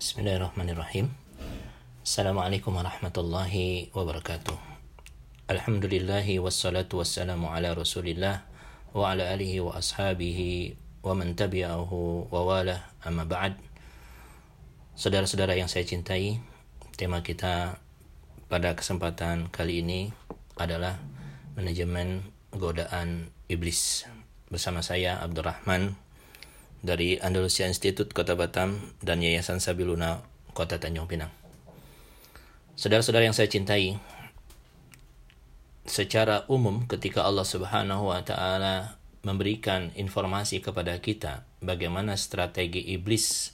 Bismillahirrahmanirrahim. Assalamualaikum warahmatullahi wabarakatuh. Alhamdulillahi wassalatu wassalamu ala rasulillah wa ala alihi wa ashabihi wa man tabi'ahu wa wala amma ba'd. Saudara-saudara yang saya cintai, tema kita pada kesempatan kali ini adalah manajemen godaan iblis. Bersama saya Abdurrahman dari Andalusia Institute Kota Batam dan Yayasan Sabiluna Kota Tanjung Pinang. Saudara-saudara yang saya cintai, secara umum ketika Allah Subhanahu wa taala memberikan informasi kepada kita bagaimana strategi iblis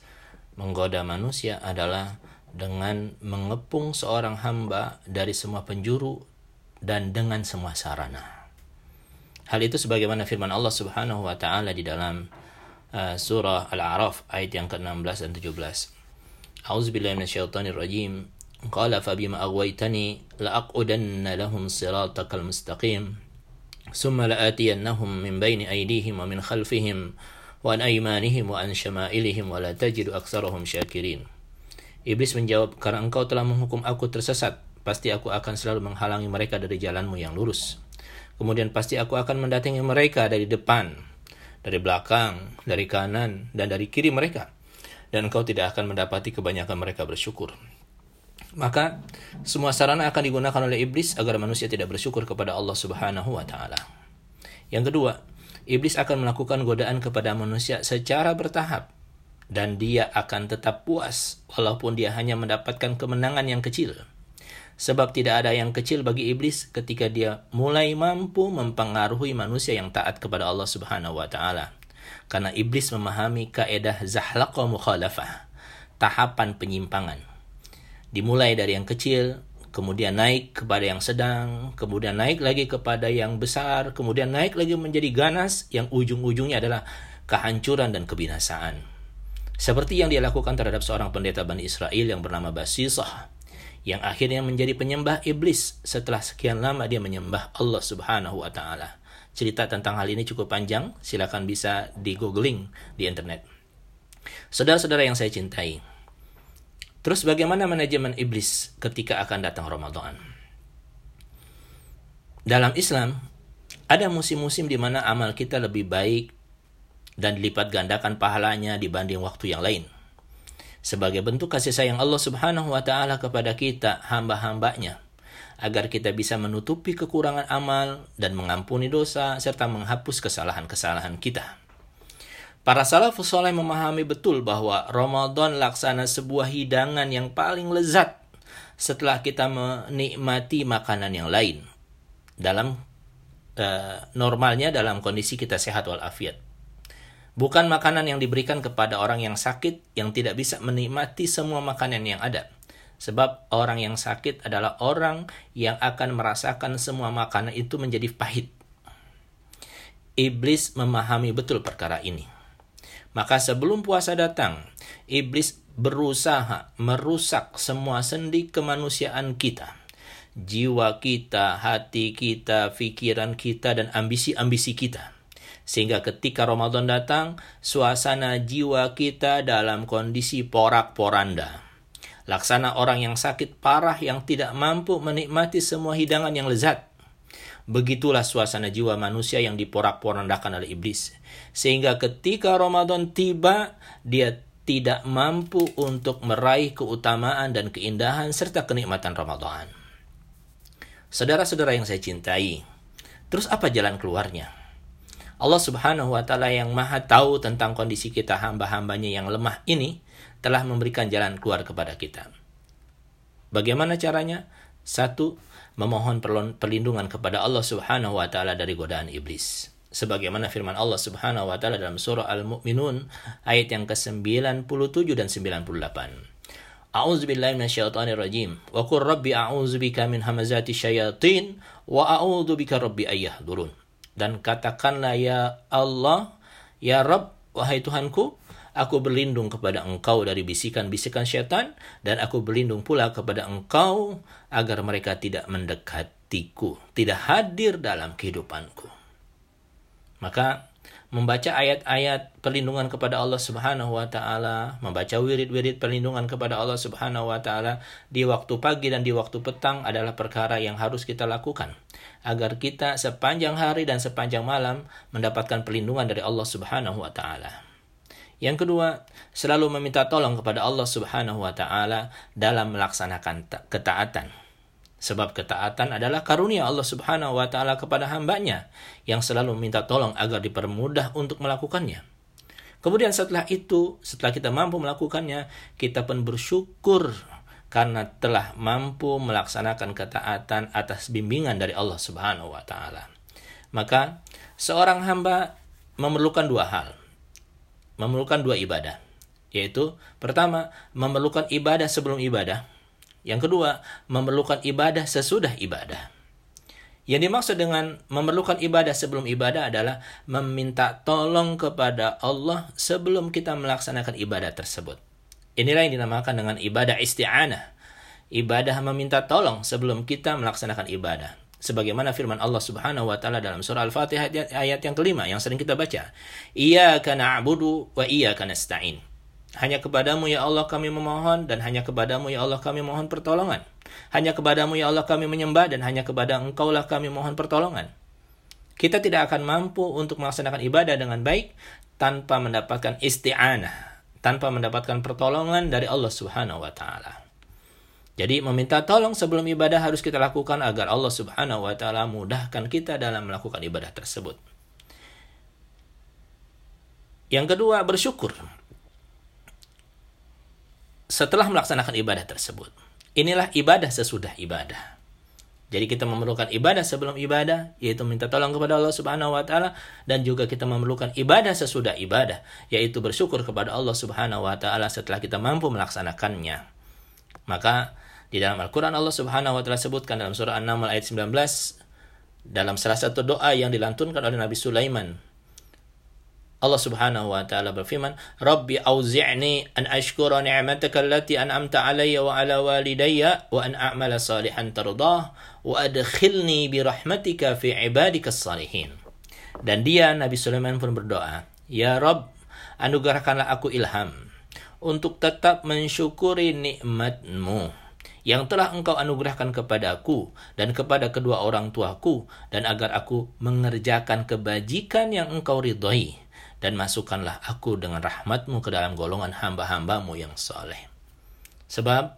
menggoda manusia adalah dengan mengepung seorang hamba dari semua penjuru dan dengan semua sarana. Hal itu sebagaimana firman Allah Subhanahu wa taala di dalam uh, surah Al-A'raf ayat yang ke-16 dan 17. A'udzu billahi minasyaitonir rajim. Qala fa bima aghwaytani la'aqudanna lahum siratakal mustaqim. Summa la'atiyannahum min baini aydihim wa min khalfihim wa an aymanihim wa an syama'ilihim wa la tajidu aktsarahum syakirin. Iblis menjawab, "Karena engkau telah menghukum aku tersesat, pasti aku akan selalu menghalangi mereka dari jalanmu yang lurus. Kemudian pasti aku akan mendatangi mereka dari depan, dari belakang, dari kanan, dan dari kiri mereka. Dan engkau tidak akan mendapati kebanyakan mereka bersyukur. Maka semua sarana akan digunakan oleh iblis agar manusia tidak bersyukur kepada Allah Subhanahu wa taala. Yang kedua, iblis akan melakukan godaan kepada manusia secara bertahap dan dia akan tetap puas walaupun dia hanya mendapatkan kemenangan yang kecil. Sebab tidak ada yang kecil bagi iblis ketika dia mulai mampu mempengaruhi manusia yang taat kepada Allah Subhanahu wa taala. Karena iblis memahami kaedah zahlaqa mukhalafah, tahapan penyimpangan. Dimulai dari yang kecil, kemudian naik kepada yang sedang, kemudian naik lagi kepada yang besar, kemudian naik lagi menjadi ganas yang ujung-ujungnya adalah kehancuran dan kebinasaan. Seperti yang dia lakukan terhadap seorang pendeta Bani Israel yang bernama Basisah yang akhirnya menjadi penyembah iblis setelah sekian lama dia menyembah Allah Subhanahu wa taala. Cerita tentang hal ini cukup panjang, silakan bisa di googling di internet. Saudara-saudara yang saya cintai. Terus bagaimana manajemen iblis ketika akan datang Ramadan? Dalam Islam, ada musim-musim di mana amal kita lebih baik dan dilipat gandakan pahalanya dibanding waktu yang lain sebagai bentuk kasih sayang Allah Subhanahu wa taala kepada kita hamba-hambanya agar kita bisa menutupi kekurangan amal dan mengampuni dosa serta menghapus kesalahan-kesalahan kita. Para salafus soleh memahami betul bahwa Ramadan laksana sebuah hidangan yang paling lezat setelah kita menikmati makanan yang lain. Dalam uh, normalnya dalam kondisi kita sehat walafiat. Bukan makanan yang diberikan kepada orang yang sakit yang tidak bisa menikmati semua makanan yang ada. Sebab orang yang sakit adalah orang yang akan merasakan semua makanan itu menjadi pahit. Iblis memahami betul perkara ini. Maka sebelum puasa datang, iblis berusaha merusak semua sendi kemanusiaan kita. Jiwa kita, hati kita, pikiran kita, dan ambisi-ambisi kita sehingga ketika Ramadan datang, suasana jiwa kita dalam kondisi porak-poranda. Laksana orang yang sakit parah yang tidak mampu menikmati semua hidangan yang lezat. Begitulah suasana jiwa manusia yang diporak-porandakan oleh iblis. Sehingga ketika Ramadan tiba, dia tidak mampu untuk meraih keutamaan dan keindahan serta kenikmatan Ramadan. Saudara-saudara yang saya cintai, terus apa jalan keluarnya? Allah Subhanahu wa taala yang Maha tahu tentang kondisi kita hamba-hambanya yang lemah ini telah memberikan jalan keluar kepada kita. Bagaimana caranya? Satu, memohon perlindungan kepada Allah Subhanahu wa taala dari godaan iblis. Sebagaimana firman Allah Subhanahu wa taala dalam surah Al-Mu'minun ayat yang ke-97 dan 98. A'udzu billahi minasyaitonir rajim. Wa qur rabbi a'udzu bika min wa dan katakanlah ya Allah, ya Rabb, wahai Tuhanku, aku berlindung kepada engkau dari bisikan-bisikan syaitan dan aku berlindung pula kepada engkau agar mereka tidak mendekatiku, tidak hadir dalam kehidupanku. Maka membaca ayat-ayat perlindungan kepada Allah Subhanahu wa taala, membaca wirid-wirid perlindungan kepada Allah Subhanahu wa taala di waktu pagi dan di waktu petang adalah perkara yang harus kita lakukan agar kita sepanjang hari dan sepanjang malam mendapatkan perlindungan dari Allah Subhanahu wa taala. Yang kedua, selalu meminta tolong kepada Allah Subhanahu wa taala dalam melaksanakan ketaatan Sebab ketaatan adalah karunia Allah subhanahu wa ta'ala kepada hambanya yang selalu meminta tolong agar dipermudah untuk melakukannya. Kemudian setelah itu, setelah kita mampu melakukannya, kita pun bersyukur karena telah mampu melaksanakan ketaatan atas bimbingan dari Allah Subhanahu wa taala. Maka seorang hamba memerlukan dua hal. Memerlukan dua ibadah, yaitu pertama, memerlukan ibadah sebelum ibadah yang kedua, memerlukan ibadah sesudah ibadah. Yang dimaksud dengan memerlukan ibadah sebelum ibadah adalah meminta tolong kepada Allah sebelum kita melaksanakan ibadah tersebut. Inilah yang dinamakan dengan ibadah isti'anah. Ibadah meminta tolong sebelum kita melaksanakan ibadah. Sebagaimana firman Allah Subhanahu wa taala dalam surah Al-Fatihah ayat yang kelima yang sering kita baca. Iyyaka na'budu wa iyyaka nasta'in. Hanya kepadamu ya Allah kami memohon dan hanya kepadamu ya Allah kami mohon pertolongan. Hanya kepadamu ya Allah kami menyembah dan hanya kepada engkaulah kami mohon pertolongan. Kita tidak akan mampu untuk melaksanakan ibadah dengan baik tanpa mendapatkan isti'anah, tanpa mendapatkan pertolongan dari Allah Subhanahu wa taala. Jadi meminta tolong sebelum ibadah harus kita lakukan agar Allah Subhanahu wa taala mudahkan kita dalam melakukan ibadah tersebut. Yang kedua, bersyukur setelah melaksanakan ibadah tersebut. Inilah ibadah sesudah ibadah. Jadi kita memerlukan ibadah sebelum ibadah, yaitu minta tolong kepada Allah Subhanahu wa taala dan juga kita memerlukan ibadah sesudah ibadah, yaitu bersyukur kepada Allah Subhanahu wa taala setelah kita mampu melaksanakannya. Maka di dalam Al-Qur'an Allah Subhanahu wa taala sebutkan dalam surah An-Naml ayat 19 dalam salah satu doa yang dilantunkan oleh Nabi Sulaiman Allah Subhanahu wa taala berfirman, "Rabbi auzi'ni an ashkura ni'mataka allati an'amta 'alayya wa 'ala walidayya wa an a'mala salihan tardah wa adkhilni bi rahmatika fi ibadika salihin." Dan dia Nabi Sulaiman pun berdoa, "Ya Rabb, anugerahkanlah aku ilham untuk tetap mensyukuri nikmatmu yang telah engkau anugerahkan kepadaku dan kepada kedua orang tuaku dan agar aku mengerjakan kebajikan yang engkau ridhoi dan masukkanlah aku dengan rahmatmu ke dalam golongan hamba-hambamu yang soleh. Sebab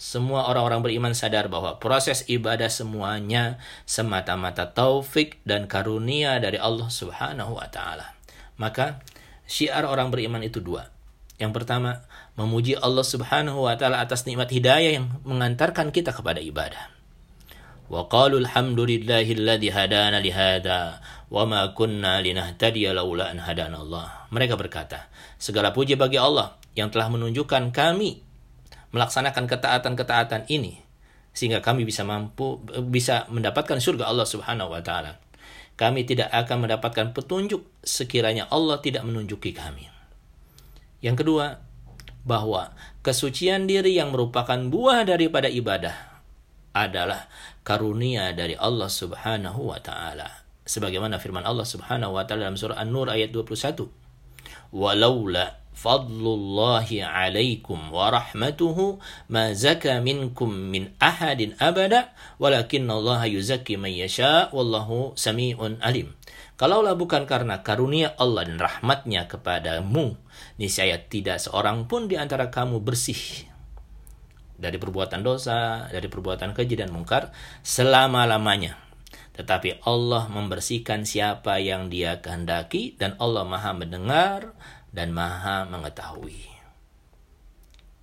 semua orang-orang beriman sadar bahwa proses ibadah semuanya semata-mata taufik dan karunia dari Allah Subhanahu wa taala. Maka syiar orang beriman itu dua. Yang pertama, memuji Allah Subhanahu wa taala atas nikmat hidayah yang mengantarkan kita kepada ibadah. Wa qalu alhamdulillahilladzi hadana li وَمَا كُنَّا لِنَهْتَدِيَ لَوْلَا أَنْ هَدَانَ اللَّهِ Mereka berkata, segala puji bagi Allah yang telah menunjukkan kami melaksanakan ketaatan-ketaatan ini sehingga kami bisa mampu bisa mendapatkan surga Allah Subhanahu wa taala. Kami tidak akan mendapatkan petunjuk sekiranya Allah tidak menunjuki kami. Yang kedua, bahwa kesucian diri yang merupakan buah daripada ibadah adalah karunia dari Allah Subhanahu wa taala sebagaimana firman Allah Subhanahu wa taala dalam surah An-Nur ayat 21. Walaula fadlullahi alaikum wa rahmatuhu ma zaka minkum min ahadin abada walakin Allah yuzakki man yasha wallahu samiun alim. Kalaulah bukan karena karunia Allah dan rahmatnya kepadamu, niscaya tidak seorang pun di antara kamu bersih dari perbuatan dosa, dari perbuatan keji dan mungkar selama-lamanya tetapi Allah membersihkan siapa yang dia kehendaki dan Allah maha mendengar dan maha mengetahui.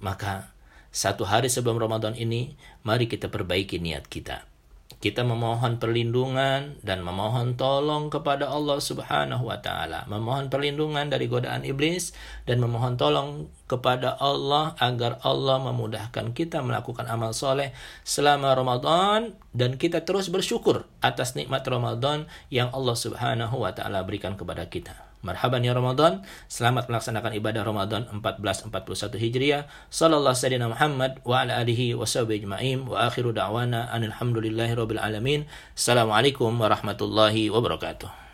Maka satu hari sebelum Ramadan ini, mari kita perbaiki niat kita kita memohon perlindungan dan memohon tolong kepada Allah Subhanahu wa taala, memohon perlindungan dari godaan iblis dan memohon tolong kepada Allah agar Allah memudahkan kita melakukan amal soleh selama Ramadan dan kita terus bersyukur atas nikmat Ramadan yang Allah Subhanahu wa taala berikan kepada kita. Marhaban ya Ramadan. Selamat melaksanakan ibadah Ramadan 1441 Hijriah. Sallallahu alaihi Muhammad wa ala alihi wa sahbihi wa akhiru da'wana anil hamdulillahi alamin. Assalamualaikum warahmatullahi wabarakatuh.